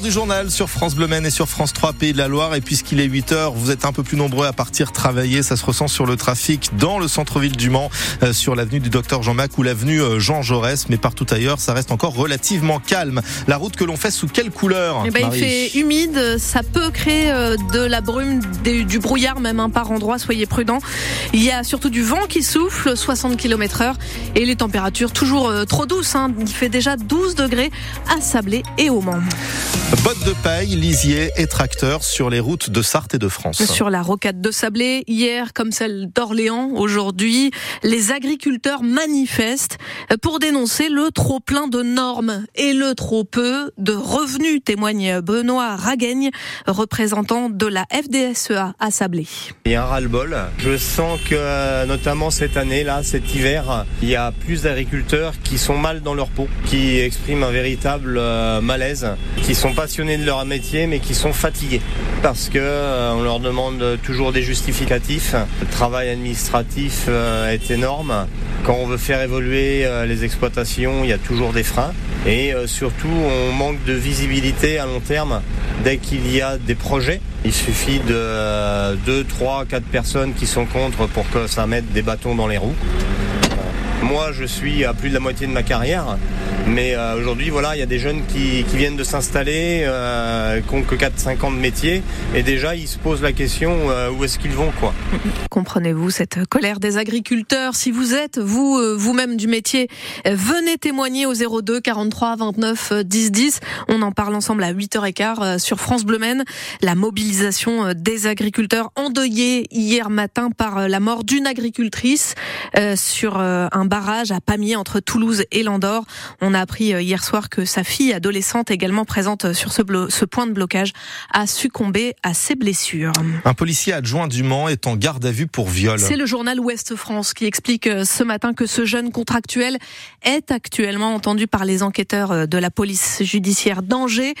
l'heure du journal sur France Bleu et sur France 3 Pays de la Loire. Et puisqu'il est 8 heures, vous êtes un peu plus nombreux à partir travailler. Ça se ressent sur le trafic dans le centre-ville du Mans, euh, sur l'avenue du Docteur Jean-Mac ou l'avenue euh, Jean Jaurès. Mais partout ailleurs, ça reste encore relativement calme. La route que l'on fait sous quelle couleur eh ben, Il fait humide. Ça peut créer euh, de la brume, du brouillard même hein, par endroit. Soyez prudents. Il y a surtout du vent qui souffle, 60 km heure. Et les températures toujours trop douces. Hein. Il fait déjà 12 degrés à Sablé et au Mans. Bottes de paille, lisier et tracteurs sur les routes de Sarthe et de France. Sur la rocade de Sablé, hier comme celle d'Orléans, aujourd'hui, les agriculteurs manifestent pour dénoncer le trop plein de normes et le trop peu de revenus, témoigne Benoît Ragaigne, représentant de la FDSEA à Sablé. Il y a un ras-le-bol. Je sens que notamment cette année, là, cet hiver, il y a plus d'agriculteurs qui sont mal dans leur peau, qui expriment un véritable euh, malaise, qui sont pas de leur métier mais qui sont fatigués parce que euh, on leur demande toujours des justificatifs. Le travail administratif euh, est énorme. Quand on veut faire évoluer euh, les exploitations, il y a toujours des freins et surtout on manque de visibilité à long terme dès qu'il y a des projets. Il suffit de 2, 3, 4 personnes qui sont contre pour que ça mette des bâtons dans les roues. Moi, je suis à plus de la moitié de ma carrière. Mais euh, aujourd'hui, voilà, il y a des jeunes qui, viennent de s'installer, euh, qui n'ont que 4-5 ans de métier, et déjà ils se posent la question euh, où est-ce qu'ils vont, quoi. Comprenez-vous cette colère des agriculteurs? Si vous êtes vous vous-même du métier, venez témoigner au 02 43 29 10 10. On en parle ensemble à 8h15 sur France Bleu Maine. La mobilisation des agriculteurs endeuillés hier matin par la mort d'une agricultrice sur un barrage à Pamiers entre Toulouse et Landor. A appris euh, hier soir que sa fille adolescente, également présente sur ce, ce point de blocage, a succombé à ses blessures. Un policier adjoint du Mans est en garde à vue pour viol. C'est le journal Ouest France qui explique euh, ce matin que ce jeune contractuel est actuellement entendu par les enquêteurs euh, de la police judiciaire d'Angers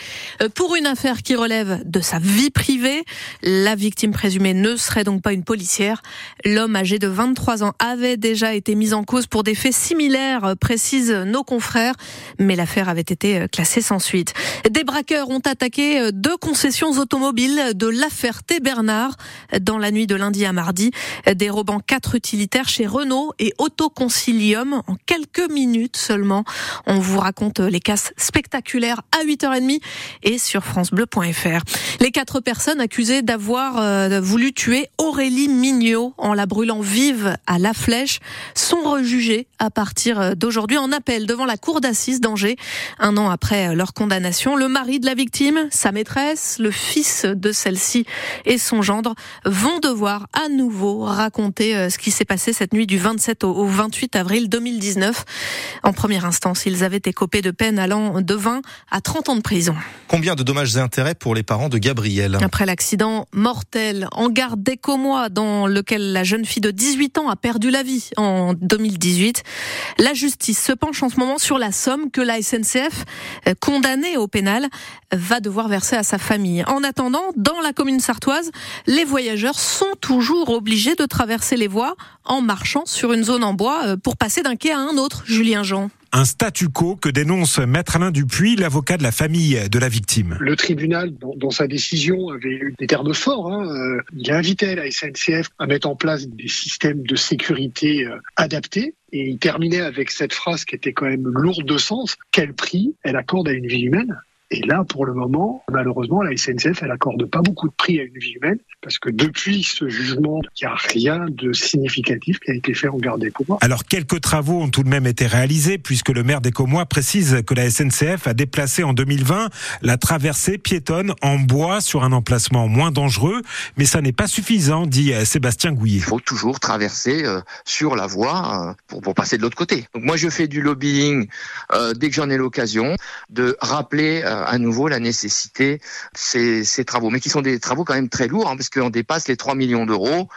pour une affaire qui relève de sa vie privée. La victime présumée ne serait donc pas une policière. L'homme âgé de 23 ans avait déjà été mis en cause pour des faits similaires, précisent nos confrères mais l'affaire avait été euh, classée sans suite. Des braqueurs ont attaqué euh, deux concessions automobiles de La Ferté-Bernard dans la nuit de lundi à mardi, dérobant quatre utilitaires chez Renault et Autoconcilium en quelques minutes seulement. On vous raconte les casses spectaculaires à 8h30 et sur francebleu.fr. Les quatre personnes accusées d'avoir euh, voulu tuer Aurélie Mignot en la brûlant vive à la flèche sont rejugées à partir d'aujourd'hui en appel devant la cour d'assises d'Angers. Un an après leur condamnation, le mari de la victime, sa maîtresse, le fils de celle-ci et son gendre vont devoir à nouveau raconter euh, ce qui s'est passé cette nuit du 27 au 28 avril 2019. En première instance, ils avaient écopé de peine allant de 20 à 30 ans de prison. Combien de dommages et intérêts pour les parents de Gabriel Après l'accident mortel en gare d'Écomois dans lequel la jeune fille de 18 ans a perdu la vie en 2018, la justice se penche en ce moment sur la somme que la SNCF, euh, condamnée au pénal, va devoir verser à sa famille. En attendant, dans la commune sartoise, les voyageurs sont toujours obligés de traverser les voies en marchant sur une zone en bois euh, pour passer d'un quai à un autre. Julien Jean un statu quo que dénonce Maître Alain Dupuis, l'avocat de la famille de la victime. Le tribunal, dans, sa décision, avait eu des termes forts. Hein. Euh, il invitait la SNCF à mettre en place des systèmes de sécurité adaptés. Et il terminait avec cette phrase qui était quand même lourde de sens. Quel prix elle accorde à une vie humaine? Et là, pour le moment, malheureusement, la SNCF, elle accorde pas beaucoup de prix à une vie humaine, parce que depuis ce jugement, il n'y a rien de significatif qui a été fait en garde des Comois. Alors, quelques travaux ont tout de même été réalisés, puisque le maire des Comois précise que la SNCF a déplacé en 2020 la traversée piétonne en bois sur un emplacement moins dangereux, mais ça n'est pas suffisant, dit euh, Sébastien Gouillet. Il faut toujours traverser euh, sur la voie euh, pour, pour passer de l'autre côté. Donc moi, je fais du lobbying dès que j'en ai l'occasion, de rappeler à nouveau la nécessité de ces, travaux, mais qui sont des travaux quand même très lourds, hein, parce qu'on dépasse les 3 millions d'euros.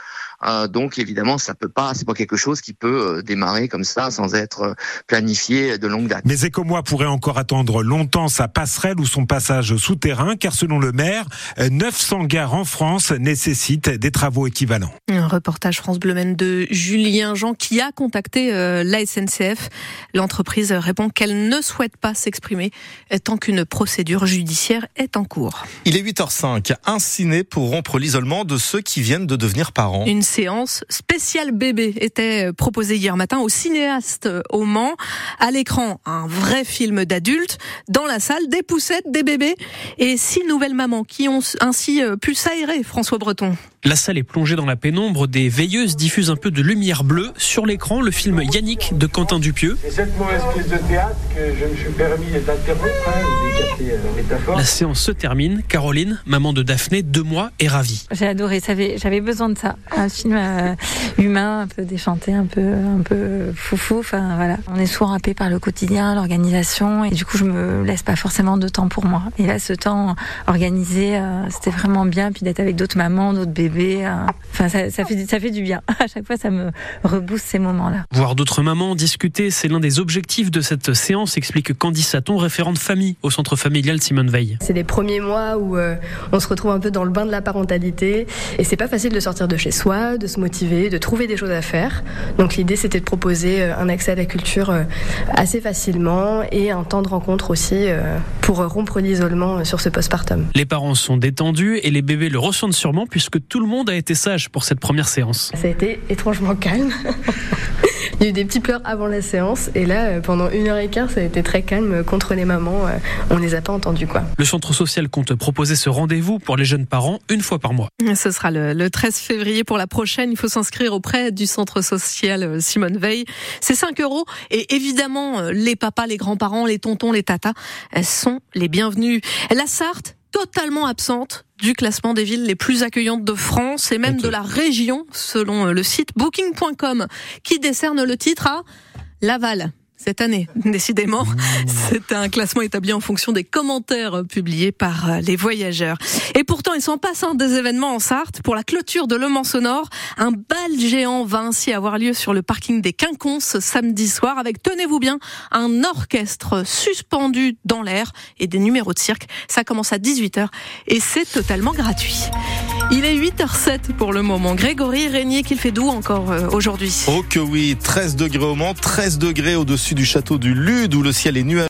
Euh, donc évidemment, ça peut pas, c'est pas quelque chose qui peut euh, démarrer comme ça sans être euh, planifié de longue date. Mais Ecomois pourrait encore attendre longtemps sa passerelle ou son passage souterrain, car selon le maire, 900 gares en France nécessitent des travaux équivalents. Un reportage France Bleu de Julien Jean qui a contacté la SNCF. L'entreprise répond qu'elle ne souhaite pas s'exprimer tant qu'une procédure judiciaire est en cours. Il est 8h05. Un ciné pour rompre l'isolement de ceux qui viennent de devenir parents. Une séance spéciale bébé était proposée hier matin au cinéaste au Mans. À l'écran, un vrai film d'adulte. Dans la salle, des poussettes, des bébés et six nouvelles mamans qui ont ainsi pu s'aérer, François Breton. La salle est plongée dans la pénombre. Des veilleuses diffusent un peu de lumière bleue. Sur l'écran, le film Yannick de Quentin Dupieux. C'est cette mauvaise pièce de théâtre que je me suis permis d'interrompre, hein, La séance se termine. Caroline, maman de Daphné, deux mois, est ravie. J'ai adoré. J'avais besoin de ça. Un film euh, humain, un peu déchanté, un peu, un peu foufou. Enfin voilà. On est souvent happé par le quotidien, l'organisation, et du coup, je me laisse pas forcément de temps pour moi. Et là, ce temps organisé, euh, c'était vraiment bien. Puis d'être avec d'autres mamans, d'autres bébés Hein. Enfin, ça, fait, ça fait du bien. À chaque fois, ça me rebooste ces moments-là. Voir d'autres mamans discuter, c'est l'un des objectifs de cette séance, explique Candice Saton, référente famille au centre familial Simone Veil. C'est les premiers mois où euh, on se retrouve un peu dans le bain de la parentalité et c'est pas facile de sortir de chez soi, de se motiver, de trouver des choses à faire. Donc l'idée, c'était de proposer euh, un accès à la culture euh, assez facilement et un temps de rencontre aussi pour rompre l'isolement sur ce postpartum. Les parents sont détendus et les bébés le ressentent sûrement puisque tout le monde a été sage pour cette première séance. Ça a été étrangement calme. Il y a eu des petits pleurs avant la séance et là, euh, pendant une heure et quart, ça a été très calme contre les mamans. Euh, on les a pas entendus quoi. Le centre social compte proposer ce rendez-vous pour les jeunes parents une fois par mois. Ce sera le, 13 février pour la prochaine. Il faut s'inscrire auprès du centre social euh, Simone Veil. C'est 5 euros et évidemment, les papas, les grands-parents, les tontons, les tatas sont les bienvenus. La Sarthe totalement absente du classement des villes les plus accueillantes de France et même de la région, selon le site booking.com, qui décerne le titre à Laval cette année. Décidément, c'est un classement établi en fonction des commentaires publiés par euh, les voyageurs. Et pourtant, ils sont passant des événements en Sarthe. Pour la clôture de Le Mans Sonore, un bal géant va ainsi avoir lieu sur le parking des Quinconces ce samedi soir avec, tenez-vous bien, un orchestre suspendu dans l'air et des numéros de cirque. Ça commence à 18h et c'est totalement gratuit. Il est 8h07 pour le moment. Grégory Régnier, qu'il fait doux encore euh, aujourd'hui. Oh que oui, 13 degrés au Mans, 13 degrés au-dessus du château du Lude où le ciel est nuageux.